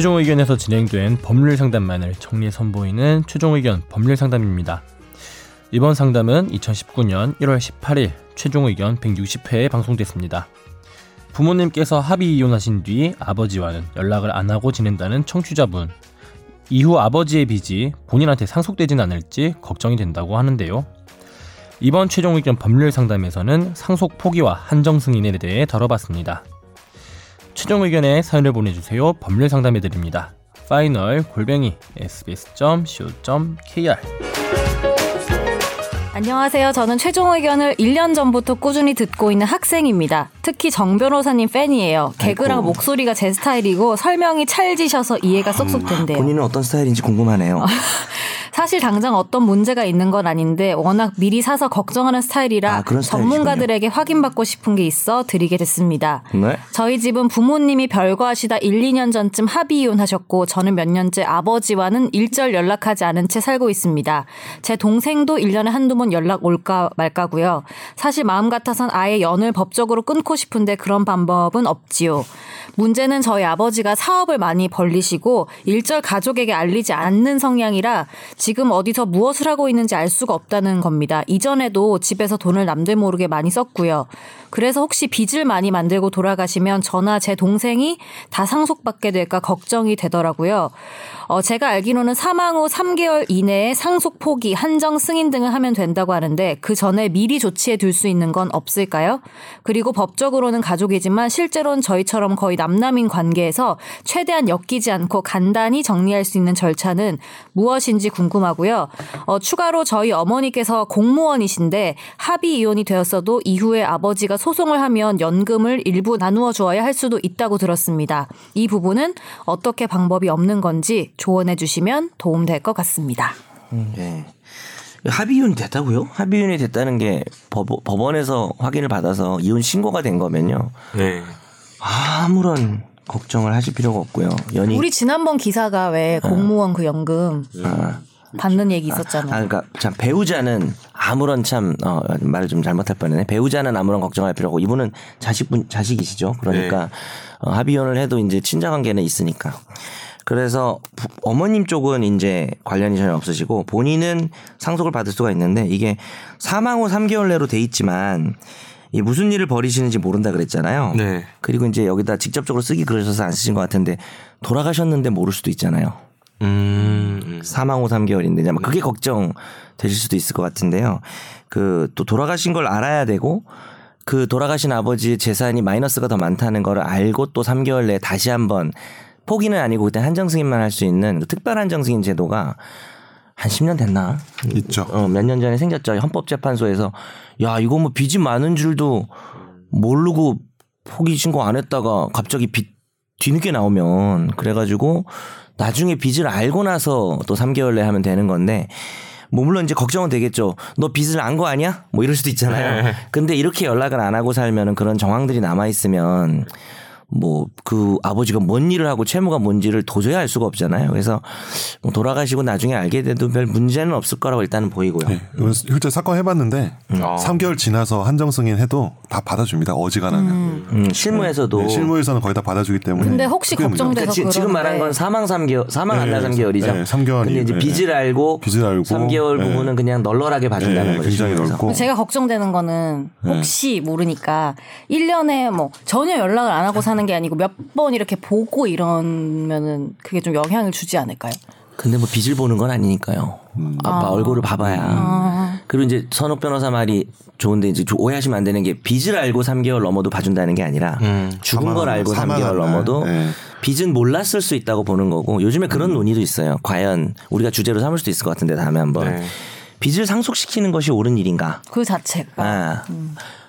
최종 의견에서 진행된 법률 상담만을 정리해 선보이는 최종 의견 법률 상담입니다. 이번 상담은 2019년 1월 18일 최종 의견 160회에 방송됐습니다. 부모님께서 합의 이혼하신 뒤 아버지와는 연락을 안 하고 지낸다는 청취자분. 이후 아버지의 빚이 본인한테 상속되진 않을지 걱정이 된다고 하는데요. 이번 최종 의견 법률 상담에서는 상속 포기와 한정 승인에 대해 다뤄봤습니다. 최종 의견에 사연을 보내주세요. 법률 상담해드립니다. final 골뱅이 sbs.co.kr 안녕하세요. 저는 최종 의견을 1년 전부터 꾸준히 듣고 있는 학생입니다. 특히 정 변호사님 팬이에요. 개그랑 아이고. 목소리가 제 스타일이고 설명이 찰지셔서 이해가 쏙쏙 된대요. 본인은 어떤 스타일인지 궁금하네요. 사실 당장 어떤 문제가 있는 건 아닌데 워낙 미리 사서 걱정하는 스타일이라 아. 전문가들에게 확인받고 싶은 게 있어 드리게 됐습니다. 네. 저희 집은 부모님이 별거하시다 1, 2년 전쯤 합의 이혼하셨고 저는 몇 년째 아버지와는 일절 연락하지 않은 채 살고 있습니다. 제 동생도 1년에 한두 번 연락 올까 말까고요. 사실 마음 같아선 아예 연을 법적으로 끊고 싶은데 그런 방법은 없지요. 문제는 저희 아버지가 사업을 많이 벌리시고 일절 가족에게 알리지 않는 성향이라 지금 어디서 무엇을 하고 있는지 알 수가 없다는 겁니다. 이전에도 집에서 돈을 남들 모르게 많이 썼고요. 그래서 혹시 빚을 많이 만들고 돌아가시면 저나 제 동생이 다 상속받게 될까 걱정이 되더라고요. 어, 제가 알기로는 사망 후 3개월 이내에 상속 포기, 한정 승인 등을 하면 된다고 하는데 그 전에 미리 조치해 둘 수 있는 건 없을까요? 그리고 법적으로는 가족이지만 실제로는 저희처럼 거의 남남인 관계에서 최대한 엮이지 않고 간단히 정리할 수 있는 절차는 무엇인지 궁금 하고요. 어, 추가로 저희 어머니께서 공무원이신데 합의 이혼이 되었어도 이후에 아버지가 소송을 하면 연금을 일부 나누어 주어야 할 수도 있다고 들었습니다. 이 부분은 어떻게 방법이 없는 건지 조언해 주시면 도움될 것 같습니다. 네. 합의이혼이 됐다고요? 합의이혼이 됐다는 게 법, 법원에서 확인을 받아서 이혼 신고가 된 거면요. 네. 아무런 걱정을 하실 필요가 없고요. 연이 우리 지난번 기사가 왜 공무원 그 연금 받는 얘기 아, 있었잖아요. 그러니까 참 배우자는 아무런 참 어, 말을 좀 잘못할 뻔했네. 배우자는 아무런 걱정할 필요 없고 이분은 자식분 자식이시죠. 그러니까 네. 어, 합의혼을 해도 이제 친자 관계는 있으니까. 그래서 부- 어머님 쪽은 이제 관련이 전혀 없으시고 본인은 상속을 받을 수가 있는데 이게 사망 후 3개월 내로 돼 있지만 이 무슨 일을 벌이시는지 모른다 그랬잖아요. 네. 그리고 이제 여기다 직접적으로 쓰기 그러셔서 안 쓰신 것 같은데 돌아가셨는데 모를 수도 있잖아요. 음. 음. 사망 후 3개월인데 아마 그게 걱정 되실 수도 있을 것 같은데요. 그 또 돌아가신 걸 알아야 되고 그 돌아가신 아버지의 재산이 마이너스가 더 많다는 걸 알고 또 3개월 내에 다시 한번 포기는 아니고 그때 한정 승인만 할 수 있는 그 특별 한정 승인 제도가 한 10년 됐나? 있죠. 어, 몇 년 전에 생겼죠. 헌법재판소에서 야 이거 뭐 빚이 많은 줄도 모르고 포기 신고 안 했다가 갑자기 빚 뒤늦게 나오면 그래가지고 나중에 빚을 알고 나서 또 3개월 내에 하면 되는 건데 뭐 물론 이제 걱정은 되겠죠. 너 빚을 안 거 아니야? 뭐 이럴 수도 있잖아요. 네. 근데 이렇게 연락을 안 하고 살면은 그런 정황들이 남아 있으면 뭐 그 아버지가 뭔 일을 하고 채무가 뭔지를 도저히 알 수가 없잖아요. 그래서 뭐 돌아가시고 나중에 알게 돼도 별 문제는 없을 거라고 일단은 보이고요. 네. 실제 사건 해봤는데 아. 3개월 지나서 한정 승인해도 다 받아줍니다. 어지간하면. 음, 실무에서도 네, 실무에서는 거의 다 받아주기 때문에. 근데 혹시 걱정돼서 그러니까 지- 지금. 말한 건 사망 3개월, 사망 안나 네, 3개월이죠. 네, 3개월이, 근데 이제 네. 빚을 알고 빚을 알고, 3개월 네. 부분은 그냥 널널하게 봐준다는 네, 거죠. 굉장히. 넓고. 제가 걱정되는 거는 네. 혹시 모르니까 1년에 뭐 전혀 연락을 안 하고 사는 게 아니고 몇 번 이렇게 보고 이러면은 그게 좀 영향을 주지 않을까요? 근데 뭐 빚을 보는 건 아니니까요. 아빠 얼굴을 봐봐야. 그리고 이제 선욱 변호사 말이 좋은데 이제 오해하시면 안 되는 게 빚을 알고 3개월 넘어도 봐준다는 게 아니라 죽은 걸 알고 날, 3개월 사망한 날. 넘어도 네. 빚은 몰랐을 수 있다고 보는 거고 요즘에 그런 논의도 있어요. 과연 우리가 주제로 삼을 수도 있을 것 같은데 다음에 한번 네. 빚을 상속시키는 것이 옳은 일인가? 그 자체가. 아.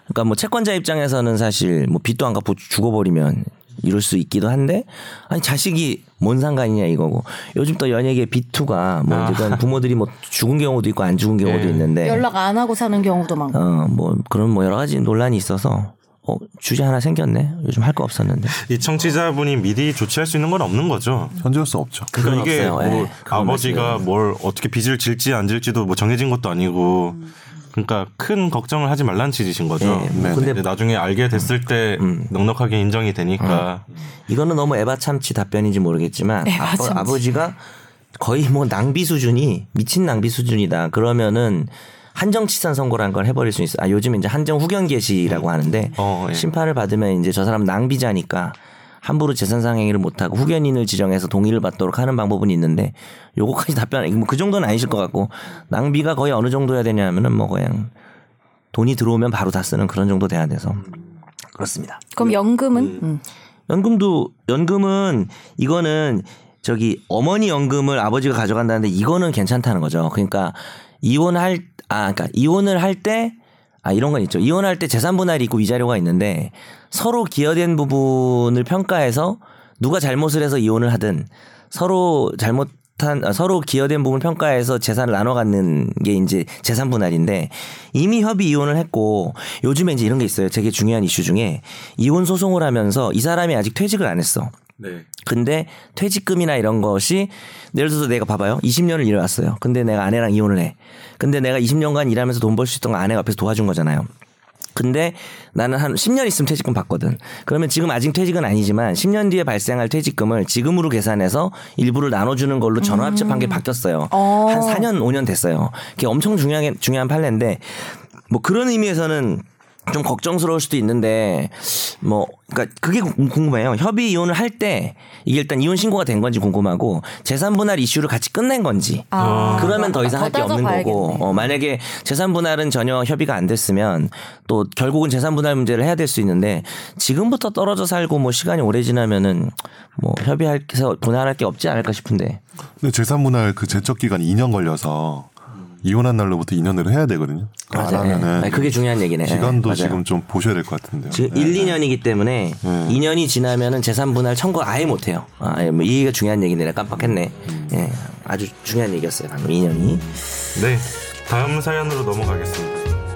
그러니까 뭐 채권자 입장에서는 사실 뭐 빚도 안 갚고 죽어버리면 이럴 수 있기도 한데 아니 자식이 뭔 상관이냐 이거고 요즘 또 연예계 비투가 뭐 어쨌든 부모들이 뭐 죽은 경우도 있고 안 죽은 경우도 네. 있는데 연락 안 하고 사는 경우도 많고. 어뭐 그런 뭐 여러 가지 논란이 있어서 어 주제 하나 생겼네 요즘 할 거 없었는데 이 청취자분이 미리 조치할 수 있는 건 없는 거죠. 현재로서 없죠. 그러니까 이게 없어요. 뭐 예, 아버지가. 뭘 어떻게 빚을 질지 안 질지도 뭐 정해진 것도 아니고 그러니까 큰 걱정을 하지 말라는 취지신 거죠. 네, 뭐 네, 근데 근데 나중에 알게 됐을 때 음. 넉넉하게 인정이 되니까 이거는 너무 에바 참치 답변인지 모르겠지만 에바 아버, 참치. 아버 지가 거의 뭐 낭비 수준이 미친 낭비 수준이다. 그러면은 한정치산 선고라는 걸 해버릴 수 있어. 아 요즘 이제 한정 후견 개시라고 하는데 어, 예. 심판을 받으면 이제 저 사람 낭비자니까 함부로 재산상 행위를 못하고 후견인을 지정해서 동의를 받도록 하는 방법은 있는데 요거까지 답변 뭐그 정도는 아니실 것 같고 낭비가 거의 어느 정도야 되냐면은 뭐 그냥 돈이 들어오면 바로 다 쓰는 그런 정도 돼야 돼서 그렇습니다. 그럼 연금은? 음. 연금도 연금은 이거는 저기 어머니 연금을 아버지가 가져간다는데 이거는 괜찮다는 거죠. 그러니까 이혼할 아 그러니까 이혼을 할 때 아 이런 건 있죠. 이혼할 때 재산 분할이 있고 위자료가 있는데 서로 기여된 부분을 평가해서 누가 잘못을 해서 이혼을 하든 서로 잘못한 아, 서로 기여된 부분을 평가해서 재산을 나눠 갖는 게 이제 재산 분할인데 이미 협의 이혼을 했고 요즘에 이제 이런 게 있어요. 되게 중요한 이슈 중에 이혼 소송을 하면서 이 사람이 아직 퇴직을 안 했어. 네. 근데 퇴직금이나 이런 것이 예를 들어서 내가 봐봐요. 20년을 일해왔어요. 근데 내가 아내랑 이혼을 해. 근데 내가 20년간 일하면서 돈 벌 수 있던 거 아내가 앞에서 도와준 거잖아요. 근데 나는 한 10년 있으면 퇴직금 받거든. 그러면 지금 아직 퇴직은 아니지만 10년 뒤에 발생할 퇴직금을 지금으로 계산해서 일부를 나눠주는 걸로 전화합집한 게 바뀌었어요. 어. 한 4년, 5년 됐어요. 그게 엄청 중요한, 중요한 판례인데 뭐 그런 의미에서는 좀 걱정스러울 수도 있는데 뭐 그러니까 그게 궁- 궁금해요. 협의 이혼을 할 때 이게 일단 이혼 신고가 된 건지 궁금하고 재산 분할 이슈를 같이 끝낸 건지 아, 그러면 더 이상 할 게 없는 거고 따져봐야겠네. 어, 만약에 재산 분할은 전혀 협의가 안 됐으면 또 결국은 재산 분할 문제를 해야 될 수 있는데 지금부터 떨어져 살고 뭐 시간이 오래 지나면은 뭐 협의해서 분할할 게 없지 않을까 싶은데 근데 재산 분할 그 제척 기간이 2년 걸려서 이혼한 날로부터 2년을 해야 되거든요. 안 맞아요. 예. 하면은 아니, 그게 중요한 얘기네. 기간도 맞아요. 지금 좀 보셔야 될 것 같은데요. 지금 네. 1, 2년이기 때문에 2년이 지나면은 재산 분할 청구 아예 못 해요. 아, 예, 뭐이 얘기가 중요한 얘기네. 내가 깜빡했네. 예. 아주 중요한 얘기였어요. 방금 2년이. 네. 다음 사연으로 넘어가겠습니다.